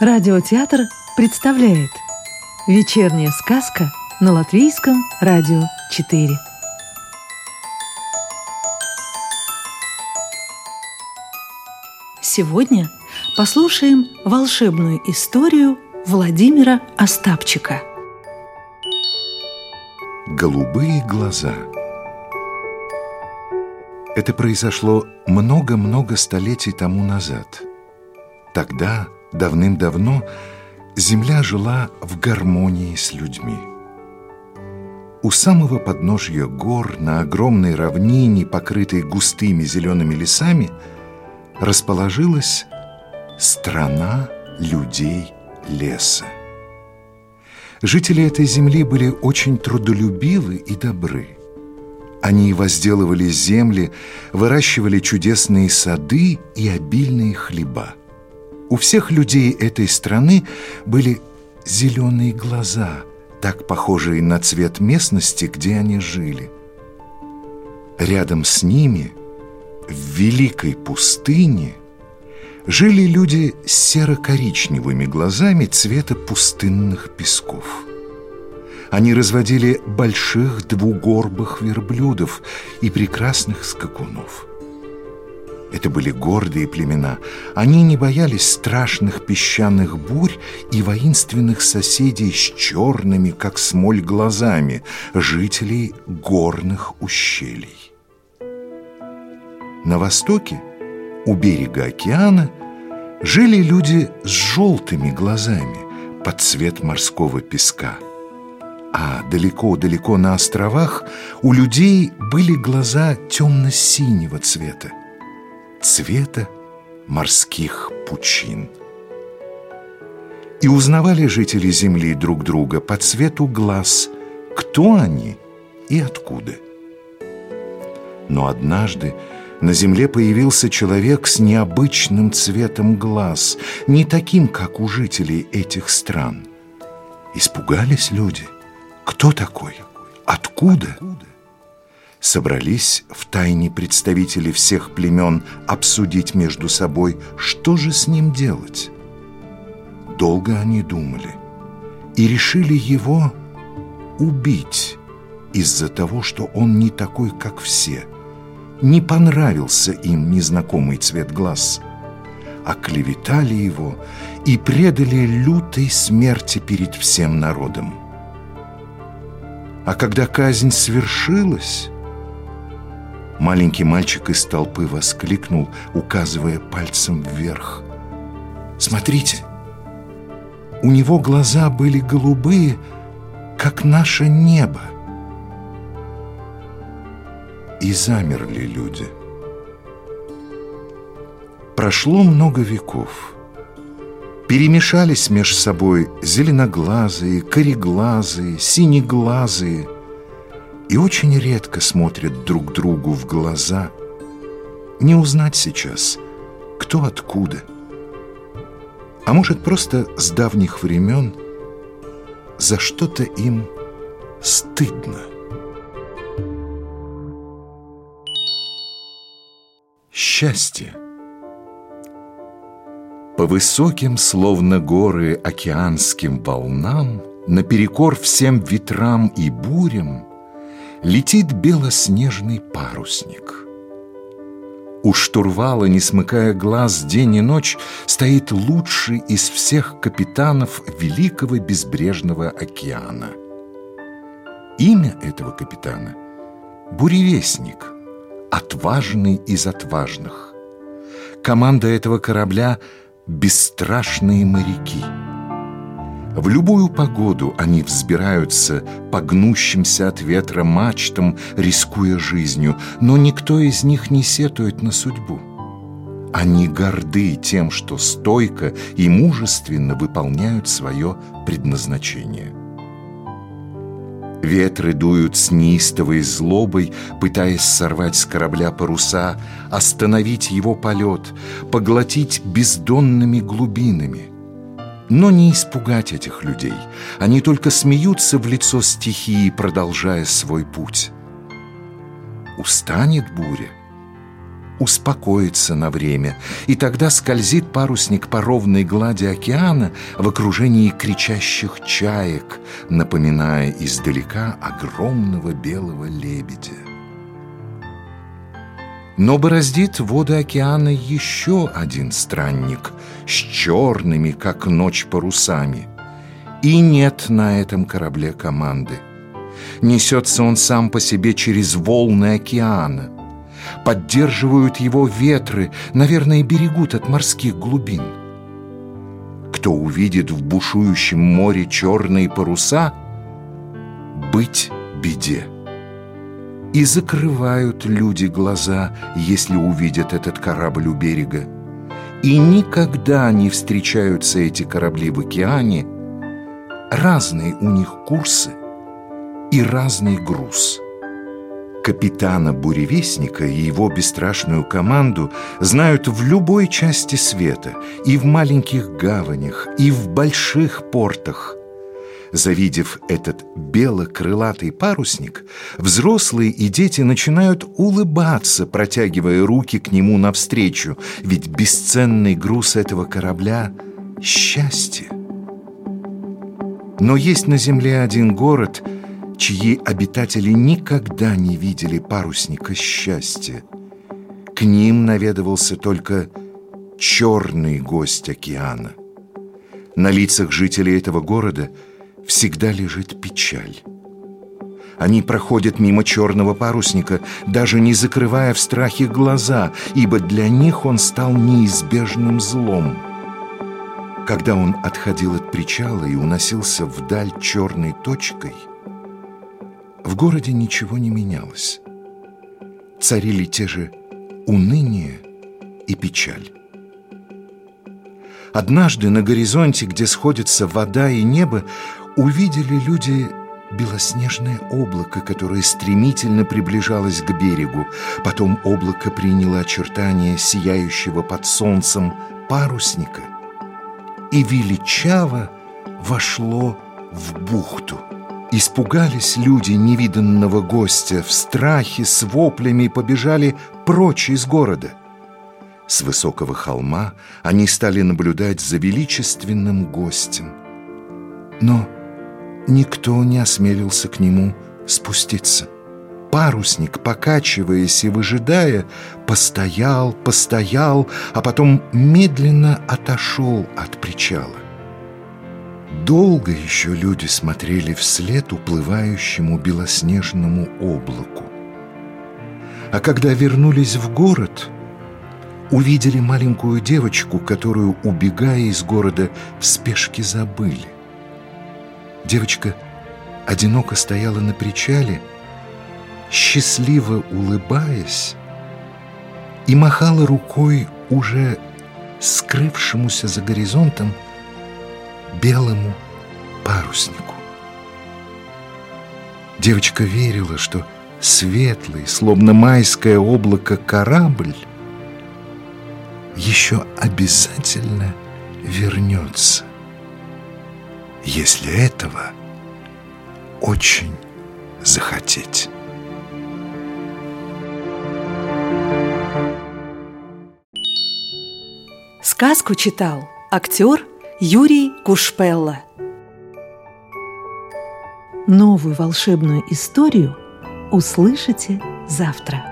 Радиотеатр представляет Вечерняя сказка на Латвийском радио 4 Сегодня послушаем волшебную историю Владимира Остапчика. Голубые глаза. Это произошло много-много столетий тому назад. Тогда Давным-давно земля жила в гармонии с людьми. У самого подножья гор, на огромной равнине, покрытой густыми зелеными лесами, расположилась страна людей леса. Жители этой земли были очень трудолюбивы и добры. Они возделывали земли, выращивали чудесные сады и обильные хлеба. У всех людей этой страны были зеленые глаза, так похожие на цвет местности, где они жили. Рядом с ними, в великой пустыне, жили люди с серо-коричневыми глазами цвета пустынных песков. Они разводили больших двугорбых верблюдов и прекрасных скакунов – это были гордые племена. Они не боялись страшных песчаных бурь и воинственных соседей с черными, как смоль, глазами, жителей горных ущелий. На востоке, у берега океана, жили люди с желтыми глазами под цвет морского песка. А далеко-далеко на островах у людей были глаза темно-синего цвета цвета морских пучин. И узнавали жители Земли друг друга по цвету глаз, кто они и откуда. Но однажды на Земле появился человек с необычным цветом глаз, не таким, как у жителей этих стран. Испугались люди. Кто такой? Откуда? Собрались в тайне представители всех племен обсудить между собой, что же с ним делать. Долго они думали и решили его убить из-за того, что он не такой, как все. Не понравился им незнакомый цвет глаз. Оклеветали его и предали лютой смерти перед всем народом. А когда казнь свершилась, Маленький мальчик из толпы воскликнул, указывая пальцем вверх. «Смотрите! У него глаза были голубые, как наше небо!» И замерли люди. Прошло много веков. Перемешались меж собой зеленоглазые, кореглазые, синеглазые – и очень редко смотрят друг другу в глаза. Не узнать сейчас, кто откуда. А может, просто с давних времен за что-то им стыдно. Счастье По высоким, словно горы, океанским волнам Наперекор всем ветрам и бурям летит белоснежный парусник. У штурвала, не смыкая глаз день и ночь, стоит лучший из всех капитанов Великого Безбрежного океана. Имя этого капитана – Буревестник, отважный из отважных. Команда этого корабля – бесстрашные моряки – в любую погоду они взбираются по гнущимся от ветра мачтам, рискуя жизнью, но никто из них не сетует на судьбу. Они горды тем, что стойко и мужественно выполняют свое предназначение. Ветры дуют с неистовой злобой, пытаясь сорвать с корабля паруса, остановить его полет, поглотить бездонными глубинами – но не испугать этих людей. Они только смеются в лицо стихии, продолжая свой путь. Устанет буря, успокоится на время, и тогда скользит парусник по ровной глади океана в окружении кричащих чаек, напоминая издалека огромного белого лебедя. Но бороздит воды океана еще один странник с черными, как ночь, парусами. И нет на этом корабле команды. Несется он сам по себе через волны океана – Поддерживают его ветры, наверное, берегут от морских глубин. Кто увидит в бушующем море черные паруса, быть беде. И закрывают люди глаза, если увидят этот корабль у берега. И никогда не встречаются эти корабли в океане. Разные у них курсы и разный груз – капитана Буревестника и его бесстрашную команду знают в любой части света, и в маленьких гаванях, и в больших портах. Завидев этот бело-крылатый парусник, взрослые и дети начинают улыбаться, протягивая руки к нему навстречу, ведь бесценный груз этого корабля — счастье. Но есть на земле один город — чьи обитатели никогда не видели парусника счастья. К ним наведывался только черный гость океана. На лицах жителей этого города всегда лежит печаль. Они проходят мимо черного парусника, даже не закрывая в страхе глаза, ибо для них он стал неизбежным злом. Когда он отходил от причала и уносился вдаль черной точкой – в городе ничего не менялось. Царили те же уныние и печаль. Однажды на горизонте, где сходятся вода и небо, увидели люди белоснежное облако, которое стремительно приближалось к берегу. Потом облако приняло очертания сияющего под солнцем парусника и величаво вошло в бухту. Испугались люди невиданного гостя, в страхе с воплями побежали прочь из города. С высокого холма они стали наблюдать за величественным гостем. Но никто не осмелился к нему спуститься. Парусник, покачиваясь и выжидая, постоял, постоял, а потом медленно отошел от причала. Долго еще люди смотрели вслед уплывающему белоснежному облаку. А когда вернулись в город, увидели маленькую девочку, которую, убегая из города, в спешке забыли. Девочка одиноко стояла на причале, счастливо улыбаясь, и махала рукой уже скрывшемуся за горизонтом белому паруснику. Девочка верила, что светлый, словно майское облако, корабль еще обязательно вернется, если этого очень захотеть. Сказку читал актер Юрий Кушпелла. Новую волшебную историю услышите завтра.